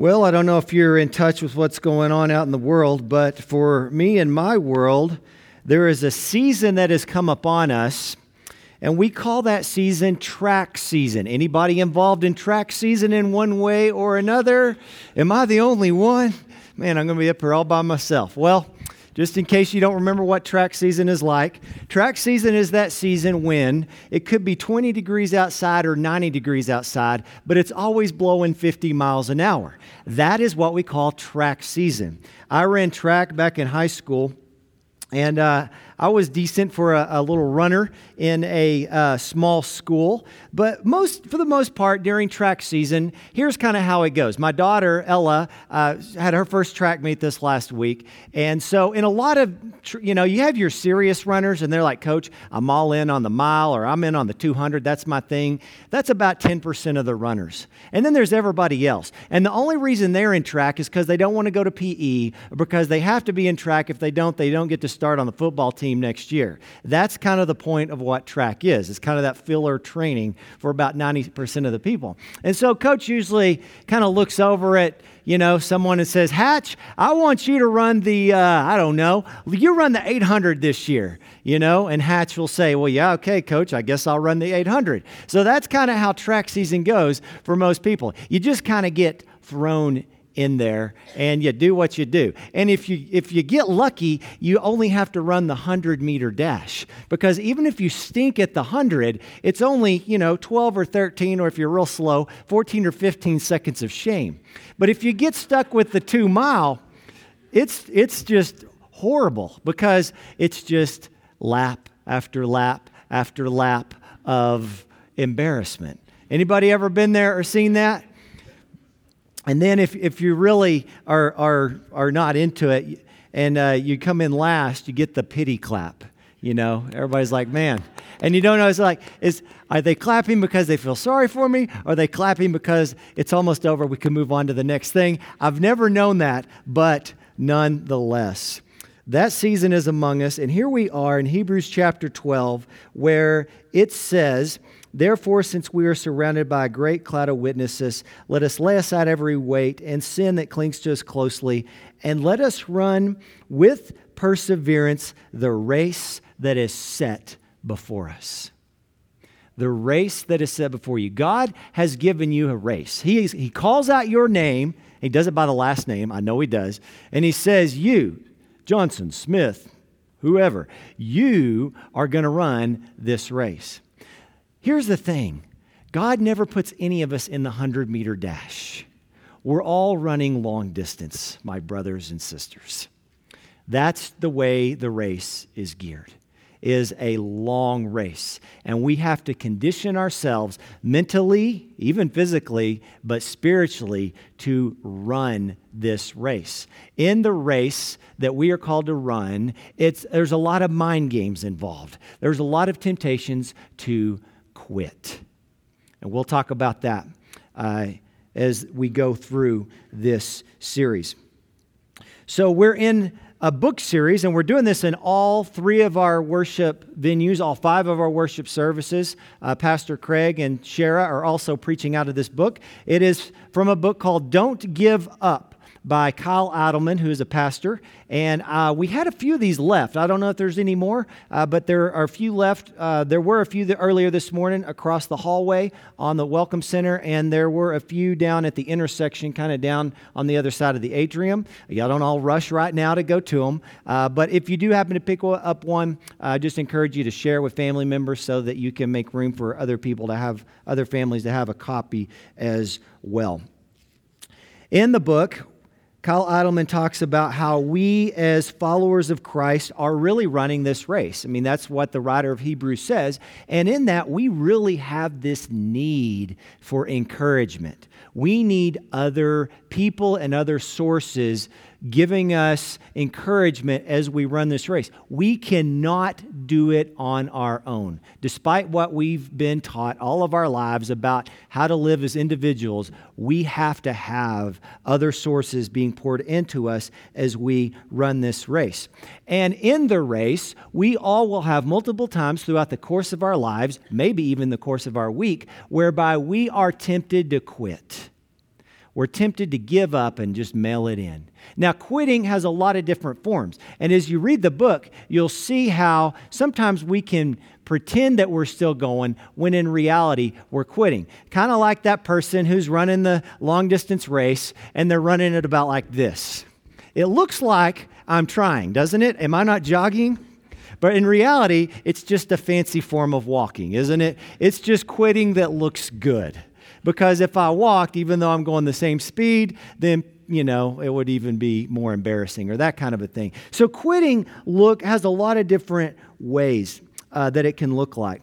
Well, I don't know if you're in touch with what's going on out in the world, but for me and my world, there is a season that has come upon us, and we call that season track season. Anybody involved in track season in one way or another? Am I the only one? Man, I'm going to be up here all by myself. Well, just in case you don't remember what track season is like, track season is that season when it could be 20 degrees outside or 90 degrees outside, but it's always blowing 50 miles an hour. That is what we call track season. I ran track back in high school, and uh, I was decent for a, a little runner in a uh, small school, but most, for the most part, during track season, here's kind of how it goes. My daughter Ella uh, had her first track meet this last week, and so in a lot of, you know, you have your serious runners, and they're like, "Coach, I'm all in on the mile, or I'm in on the 200. That's my thing." That's about 10% of the runners, and then there's everybody else. And the only reason they're in track is because they don't want to go to PE, because they have to be in track. If they don't, they don't get to start on the football team next year. That's kind of the point of what track is. It's kind of that filler training for about 90% of the people. And so coach usually kind of looks over at, you know, someone and says, Hatch, I want you to run the, uh, I don't know, you run the 800 this year, you know? And Hatch will say, well, yeah, okay, coach, I guess I'll run the 800. So that's kind of how track season goes for most people. You just kind of get thrown in there and you do what you do. And if you if you get lucky, you only have to run the 100 meter dash because even if you stink at the 100, it's only, you know, 12 or 13 or if you're real slow, 14 or 15 seconds of shame. But if you get stuck with the 2 mile, it's it's just horrible because it's just lap after lap after lap of embarrassment. Anybody ever been there or seen that? And then if, if you really are, are, are not into it and uh, you come in last, you get the pity clap. You know, everybody's like, man. And you don't know, it's like, is, are they clapping because they feel sorry for me? Are they clapping because it's almost over, we can move on to the next thing? I've never known that, but nonetheless. That season is among us, and here we are in Hebrews chapter 12, where it says, Therefore, since we are surrounded by a great cloud of witnesses, let us lay aside every weight and sin that clings to us closely, and let us run with perseverance the race that is set before us. The race that is set before you. God has given you a race. He, is, he calls out your name. He does it by the last name. I know he does. And he says, You, Johnson, Smith, whoever, you are going to run this race. Here's the thing God never puts any of us in the 100 meter dash. We're all running long distance, my brothers and sisters. That's the way the race is geared is a long race and we have to condition ourselves mentally even physically but spiritually to run this race in the race that we are called to run it's, there's a lot of mind games involved there's a lot of temptations to quit. And we'll talk about that uh, as we go through this series. So, we're in a book series, and we're doing this in all three of our worship venues, all five of our worship services. Uh, Pastor Craig and Shara are also preaching out of this book. It is from a book called Don't Give Up by Kyle Idleman, who is a pastor. And uh, we had a few of these left. I don't know if there's any more, uh, but there are a few left. Uh, there were a few earlier this morning across the hallway on the Welcome Center, and there were a few down at the intersection, kind of down on the other side of the atrium. Y'all don't all rush right now to go to them. Uh, but if you do happen to pick up one, I just encourage you to share with family members so that you can make room for other people to have, other families to have a copy as well. In the book, Kyle Idleman talks about how we, as followers of Christ, are really running this race. I mean, that's what the writer of Hebrews says. And in that, we really have this need for encouragement. We need other people and other sources giving us encouragement as we run this race. We cannot do it on our own. Despite what we've been taught all of our lives about how to live as individuals, we have to have other sources being poured into us as we run this race. And in the race, we all will have multiple times throughout the course of our lives, maybe even the course of our week, whereby we are tempted to quit We're tempted to give up and just mail it in. Now, quitting has a lot of different forms. And as you read the book, you'll see how sometimes we can pretend that we're still going when in reality we're quitting. Kind of like that person who's running the long distance race and they're running it about like this. It looks like I'm trying, doesn't it? Am I not jogging? But in reality, it's just a fancy form of walking, isn't it? It's just quitting that looks good. Because if I walked, even though I'm going the same speed, then you know, it would even be more embarrassing or that kind of a thing. So quitting look has a lot of different ways uh, that it can look like.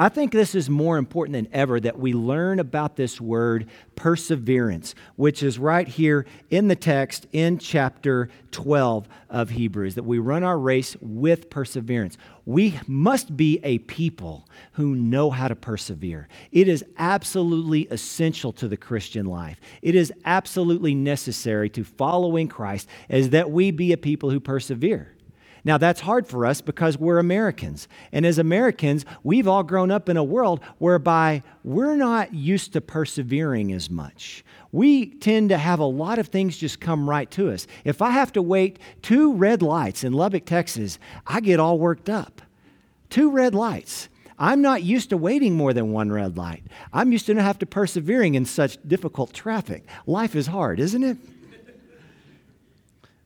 I think this is more important than ever that we learn about this word perseverance, which is right here in the text in chapter 12 of Hebrews, that we run our race with perseverance. We must be a people who know how to persevere. It is absolutely essential to the Christian life. It is absolutely necessary to following Christ as that we be a people who persevere. Now, that's hard for us because we're Americans. And as Americans, we've all grown up in a world whereby we're not used to persevering as much. We tend to have a lot of things just come right to us. If I have to wait two red lights in Lubbock, Texas, I get all worked up. Two red lights. I'm not used to waiting more than one red light. I'm used to not have to persevering in such difficult traffic. Life is hard, isn't it?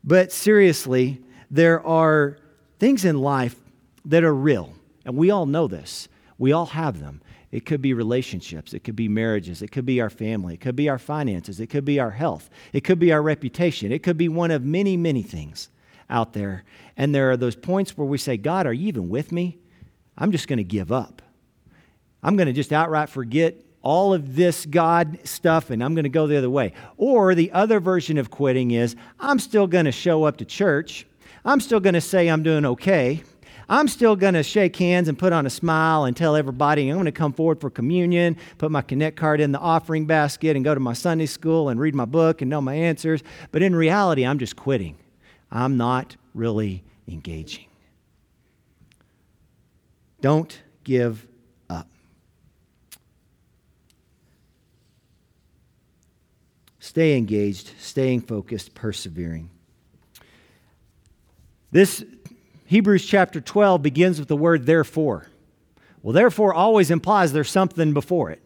But seriously, there are things in life that are real, and we all know this. We all have them. It could be relationships, it could be marriages, it could be our family, it could be our finances, it could be our health, it could be our reputation, it could be one of many, many things out there. And there are those points where we say, God, are you even with me? I'm just going to give up. I'm going to just outright forget all of this God stuff and I'm going to go the other way. Or the other version of quitting is I'm still going to show up to church I'm still going to say I'm doing okay. I'm still going to shake hands and put on a smile and tell everybody I'm going to come forward for communion, put my Connect card in the offering basket, and go to my Sunday school and read my book and know my answers. But in reality, I'm just quitting. I'm not really engaging. Don't give up. Stay engaged, staying focused, persevering. This Hebrews chapter 12 begins with the word therefore. Well, therefore always implies there's something before it.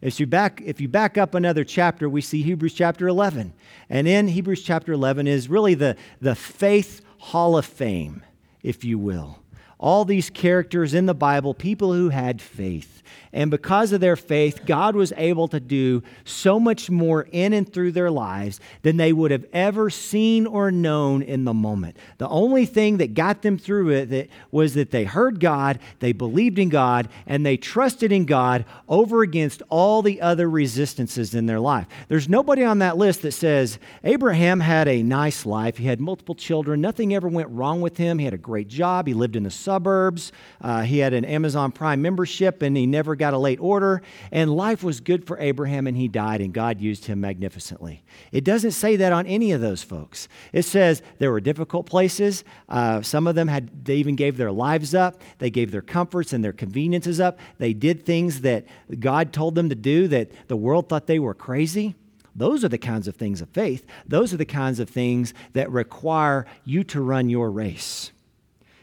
If you, back, if you back up another chapter, we see Hebrews chapter 11. And in Hebrews chapter 11 is really the, the faith hall of fame, if you will. All these characters in the Bible, people who had faith. And because of their faith, God was able to do so much more in and through their lives than they would have ever seen or known in the moment. The only thing that got them through it was that they heard God, they believed in God, and they trusted in God over against all the other resistances in their life. There's nobody on that list that says Abraham had a nice life. He had multiple children. Nothing ever went wrong with him. He had a great job. He lived in the suburbs. Uh, he had an Amazon Prime membership, and he never got a late order, and life was good for Abraham, and he died, and God used him magnificently. It doesn't say that on any of those folks. It says there were difficult places. Uh, some of them had, they even gave their lives up. They gave their comforts and their conveniences up. They did things that God told them to do that the world thought they were crazy. Those are the kinds of things of faith. Those are the kinds of things that require you to run your race.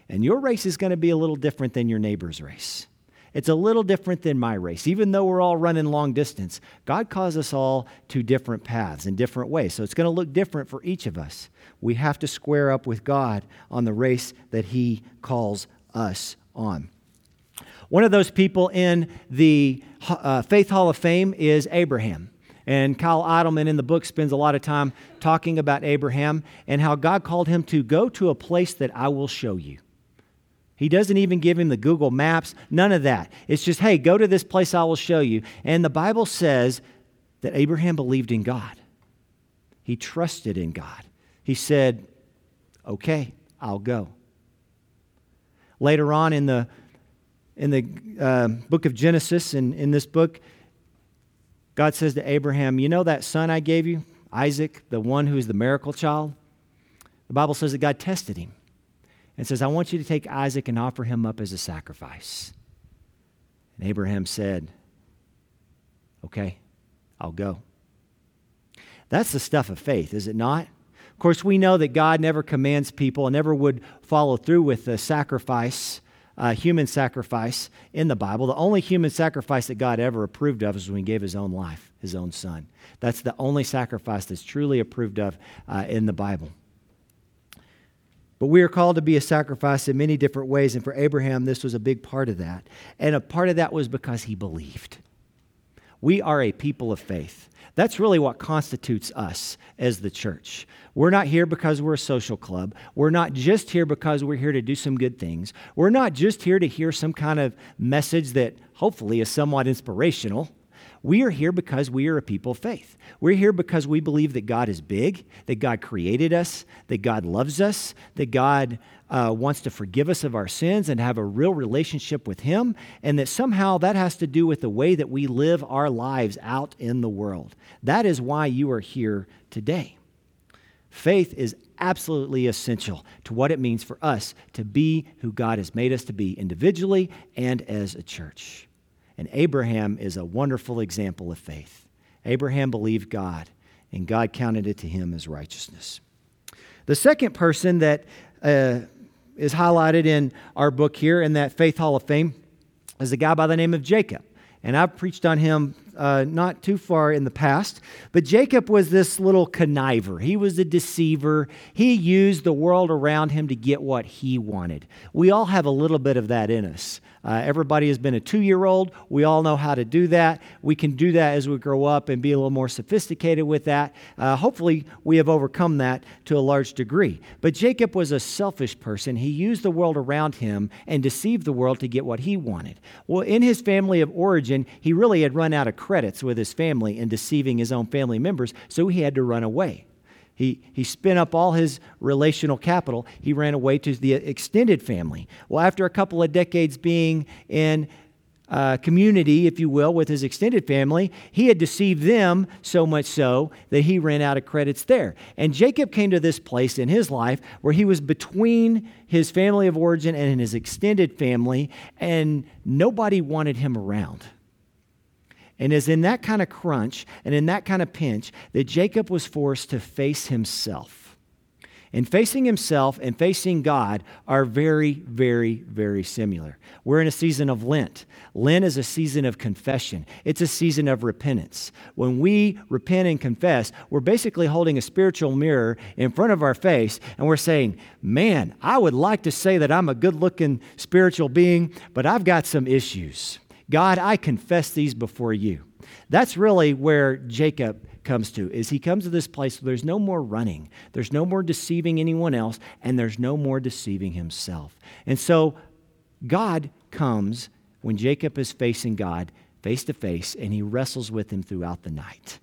And your race is going to be a little different than your neighbor's race. It's a little different than my race. Even though we're all running long distance, God calls us all to different paths in different ways. So it's going to look different for each of us. We have to square up with God on the race that He calls us on. One of those people in the uh, Faith Hall of Fame is Abraham. And Kyle Idleman in the book spends a lot of time talking about Abraham and how God called him to go to a place that I will show you. He doesn't even give him the Google Maps, none of that. It's just, hey, go to this place, I will show you. And the Bible says that Abraham believed in God, he trusted in God. He said, okay, I'll go. Later on in the, in the uh, book of Genesis, in, in this book, God says to Abraham, You know that son I gave you, Isaac, the one who is the miracle child? The Bible says that God tested him and says, I want you to take Isaac and offer him up as a sacrifice. And Abraham said, Okay, I'll go. That's the stuff of faith, is it not? Of course, we know that God never commands people and never would follow through with the sacrifice, uh, human sacrifice in the Bible. The only human sacrifice that God ever approved of is when He gave His own life, His own Son. That's the only sacrifice that's truly approved of uh, in the Bible. But we are called to be a sacrifice in many different ways, and for Abraham, this was a big part of that. And a part of that was because he believed. We are a people of faith. That's really what constitutes us as the church. We're not here because we're a social club. We're not just here because we're here to do some good things. We're not just here to hear some kind of message that hopefully is somewhat inspirational. We are here because we are a people of faith. We're here because we believe that God is big, that God created us, that God loves us, that God uh, wants to forgive us of our sins and have a real relationship with Him, and that somehow that has to do with the way that we live our lives out in the world. That is why you are here today. Faith is absolutely essential to what it means for us to be who God has made us to be individually and as a church. And Abraham is a wonderful example of faith. Abraham believed God, and God counted it to him as righteousness. The second person that uh, is highlighted in our book here in that Faith Hall of Fame is a guy by the name of Jacob. And I've preached on him uh, not too far in the past. But Jacob was this little conniver. He was a deceiver. He used the world around him to get what he wanted. We all have a little bit of that in us. Uh, everybody has been a two year old. We all know how to do that. We can do that as we grow up and be a little more sophisticated with that. Uh, hopefully, we have overcome that to a large degree. But Jacob was a selfish person. He used the world around him and deceived the world to get what he wanted. Well, in his family of origin, he really had run out of credits with his family in deceiving his own family members, so he had to run away. He, he spent up all his relational capital. He ran away to the extended family. Well, after a couple of decades being in uh, community, if you will, with his extended family, he had deceived them so much so that he ran out of credits there. And Jacob came to this place in his life where he was between his family of origin and his extended family, and nobody wanted him around. And is in that kind of crunch and in that kind of pinch that Jacob was forced to face himself. And facing himself and facing God are very, very, very similar. We're in a season of Lent. Lent is a season of confession, it's a season of repentance. When we repent and confess, we're basically holding a spiritual mirror in front of our face and we're saying, Man, I would like to say that I'm a good looking spiritual being, but I've got some issues. God, I confess these before you. That's really where Jacob comes to is he comes to this place where there's no more running there's no more deceiving anyone else and there's no more deceiving himself. And so god comes when jacob is facing god face to face and he wrestles with him throughout the night.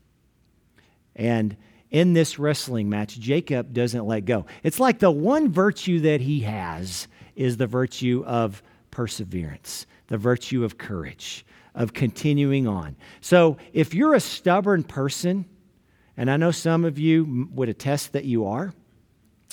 And in this wrestling match jacob doesn't let go. It's like the one virtue that he has is the virtue of perseverance the virtue of courage, of continuing on. So if you're a stubborn person, and I know some of you would attest that you are,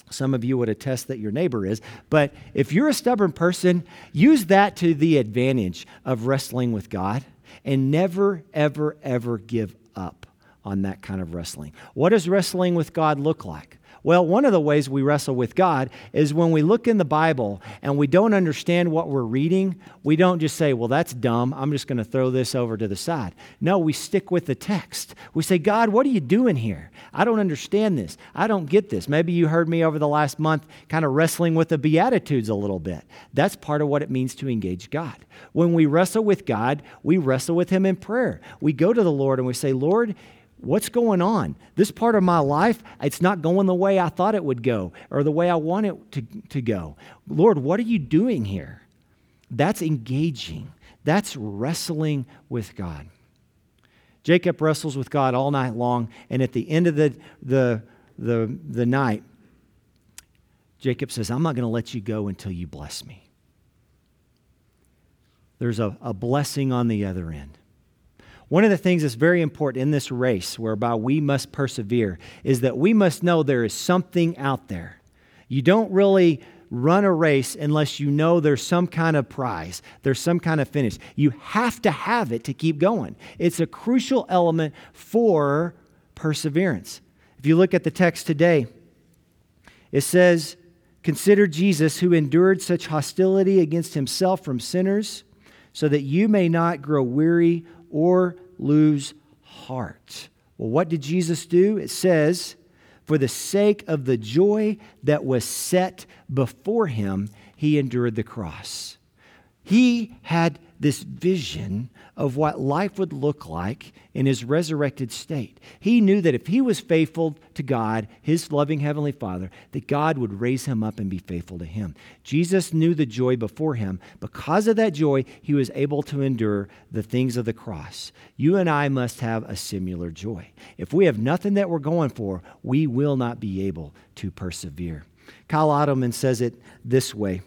some of you would attest that your neighbor is. But if you're a stubborn person, use that to the advantage of wrestling with God and never, ever, ever give up on that kind of wrestling. What does wrestling with God look like? Well, one of the ways we wrestle with God is when we look in the Bible and we don't understand what we're reading, we don't just say, well, that's dumb. I'm just going to throw this over to the side. No, we stick with the text. We say, God, what are you doing here? I don't understand this. I don't get this. Maybe you heard me over the last month kind of wrestling with the Beatitudes a little bit. That's part of what it means to engage God. When we wrestle with God, we wrestle with Him in prayer. We go to the Lord and we say, Lord, What's going on? This part of my life, it's not going the way I thought it would go or the way I want it to, to go. Lord, what are you doing here? That's engaging, that's wrestling with God. Jacob wrestles with God all night long, and at the end of the, the, the, the night, Jacob says, I'm not going to let you go until you bless me. There's a, a blessing on the other end. One of the things that's very important in this race, whereby we must persevere, is that we must know there is something out there. You don't really run a race unless you know there's some kind of prize, there's some kind of finish. You have to have it to keep going. It's a crucial element for perseverance. If you look at the text today, it says, Consider Jesus who endured such hostility against himself from sinners, so that you may not grow weary or lose heart. Well, what did Jesus do? It says, For the sake of the joy that was set before him, he endured the cross. He had this vision of what life would look like in his resurrected state. He knew that if he was faithful to God, his loving heavenly Father, that God would raise him up and be faithful to him. Jesus knew the joy before him. Because of that joy, he was able to endure the things of the cross. You and I must have a similar joy. If we have nothing that we're going for, we will not be able to persevere. Kyle Idleman says it this way.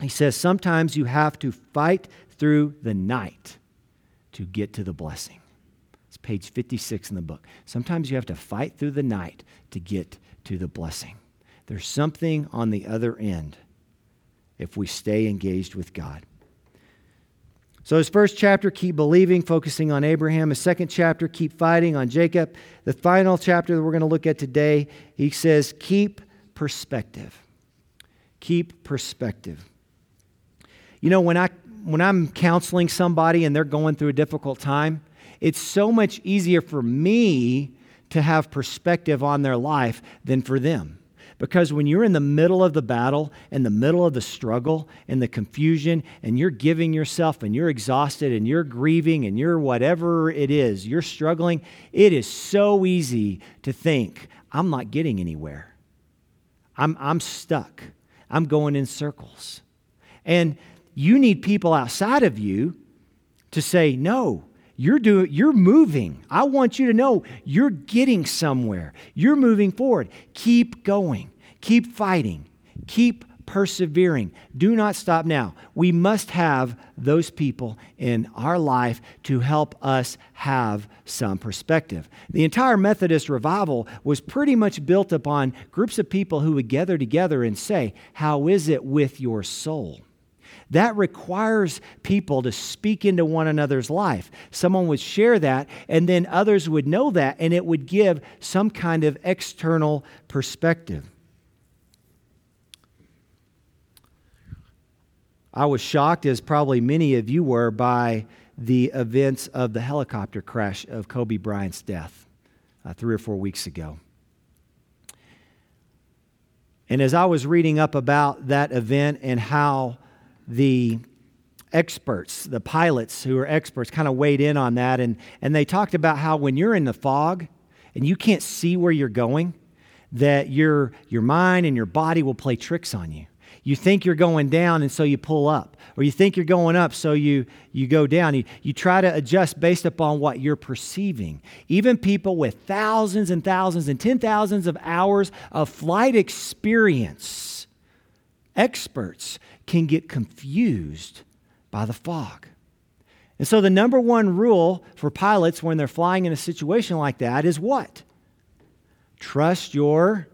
He says, Sometimes you have to fight through the night to get to the blessing. It's page 56 in the book. Sometimes you have to fight through the night to get to the blessing. There's something on the other end if we stay engaged with God. So, his first chapter, keep believing, focusing on Abraham. His second chapter, keep fighting on Jacob. The final chapter that we're going to look at today, he says, keep perspective. Keep perspective. You know, when, I, when I'm counseling somebody and they're going through a difficult time, it's so much easier for me to have perspective on their life than for them. Because when you're in the middle of the battle, in the middle of the struggle, and the confusion, and you're giving yourself, and you're exhausted, and you're grieving, and you're whatever it is, you're struggling, it is so easy to think, I'm not getting anywhere. I'm, I'm stuck. I'm going in circles. And you need people outside of you to say, no, you're doing you're moving. I want you to know you're getting somewhere. You're moving forward. Keep going. Keep fighting. Keep persevering. Do not stop now. We must have those people in our life to help us have some perspective. The entire Methodist revival was pretty much built upon groups of people who would gather together and say, How is it with your soul? That requires people to speak into one another's life. Someone would share that, and then others would know that, and it would give some kind of external perspective. I was shocked, as probably many of you were, by the events of the helicopter crash of Kobe Bryant's death uh, three or four weeks ago. And as I was reading up about that event and how the experts, the pilots who are experts, kind of weighed in on that. And, and they talked about how when you're in the fog and you can't see where you're going, that your, your mind and your body will play tricks on you. You think you're going down, and so you pull up. Or you think you're going up, so you, you go down. You, you try to adjust based upon what you're perceiving. Even people with thousands and thousands and ten thousands of hours of flight experience, experts, can get confused by the fog. And so, the number one rule for pilots when they're flying in a situation like that is what? Trust your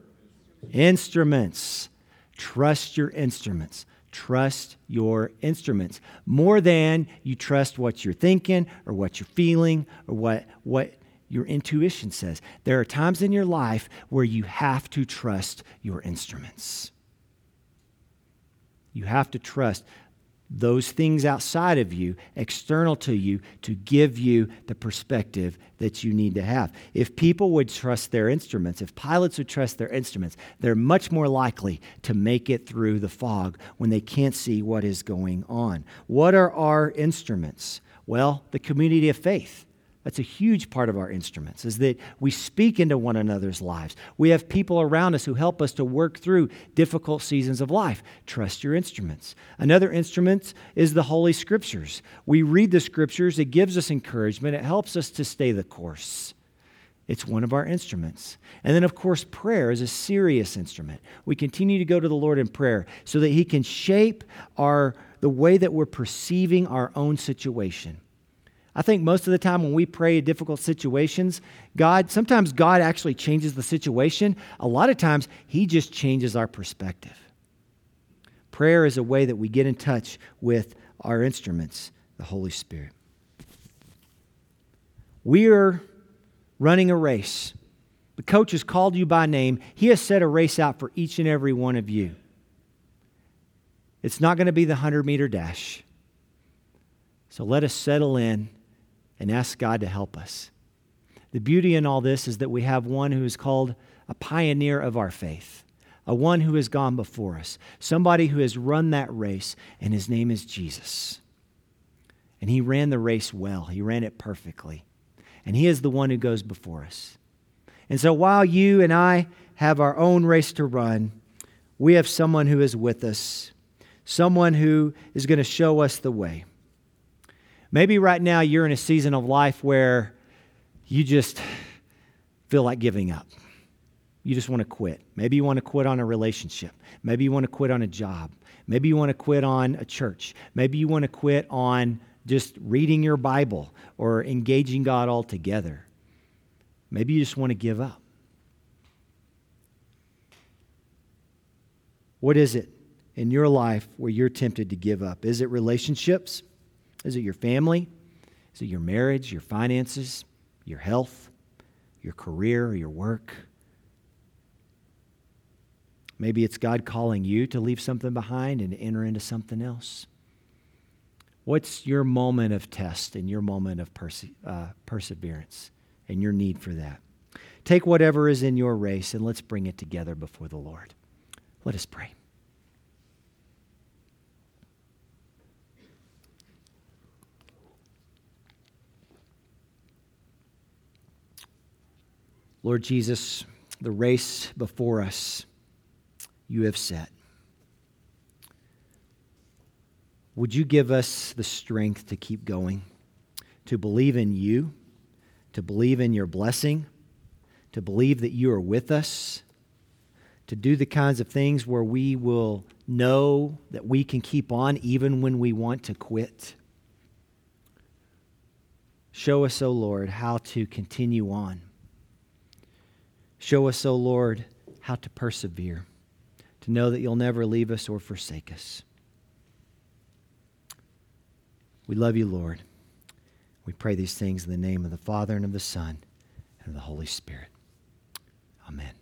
instruments. Trust your instruments. Trust your instruments more than you trust what you're thinking or what you're feeling or what, what your intuition says. There are times in your life where you have to trust your instruments. You have to trust those things outside of you, external to you, to give you the perspective that you need to have. If people would trust their instruments, if pilots would trust their instruments, they're much more likely to make it through the fog when they can't see what is going on. What are our instruments? Well, the community of faith. That's a huge part of our instruments, is that we speak into one another's lives. We have people around us who help us to work through difficult seasons of life. Trust your instruments. Another instrument is the Holy Scriptures. We read the Scriptures, it gives us encouragement, it helps us to stay the course. It's one of our instruments. And then, of course, prayer is a serious instrument. We continue to go to the Lord in prayer so that He can shape our, the way that we're perceiving our own situation. I think most of the time when we pray in difficult situations, God, sometimes God actually changes the situation. A lot of times, He just changes our perspective. Prayer is a way that we get in touch with our instruments, the Holy Spirit. We are running a race. The coach has called you by name. He has set a race out for each and every one of you. It's not going to be the 100 meter dash. So let us settle in and ask God to help us. The beauty in all this is that we have one who is called a pioneer of our faith, a one who has gone before us, somebody who has run that race, and his name is Jesus. And he ran the race well, he ran it perfectly. And he is the one who goes before us. And so while you and I have our own race to run, we have someone who is with us, someone who is going to show us the way. Maybe right now you're in a season of life where you just feel like giving up. You just want to quit. Maybe you want to quit on a relationship. Maybe you want to quit on a job. Maybe you want to quit on a church. Maybe you want to quit on just reading your Bible or engaging God altogether. Maybe you just want to give up. What is it in your life where you're tempted to give up? Is it relationships? Is it your family? Is it your marriage, your finances, your health, your career, your work? Maybe it's God calling you to leave something behind and enter into something else. What's your moment of test and your moment of perse- uh, perseverance and your need for that? Take whatever is in your race and let's bring it together before the Lord. Let us pray. Lord Jesus, the race before us you have set. Would you give us the strength to keep going, to believe in you, to believe in your blessing, to believe that you are with us, to do the kinds of things where we will know that we can keep on even when we want to quit? Show us, O oh Lord, how to continue on Show us, O Lord, how to persevere, to know that you'll never leave us or forsake us. We love you, Lord. We pray these things in the name of the Father and of the Son and of the Holy Spirit. Amen.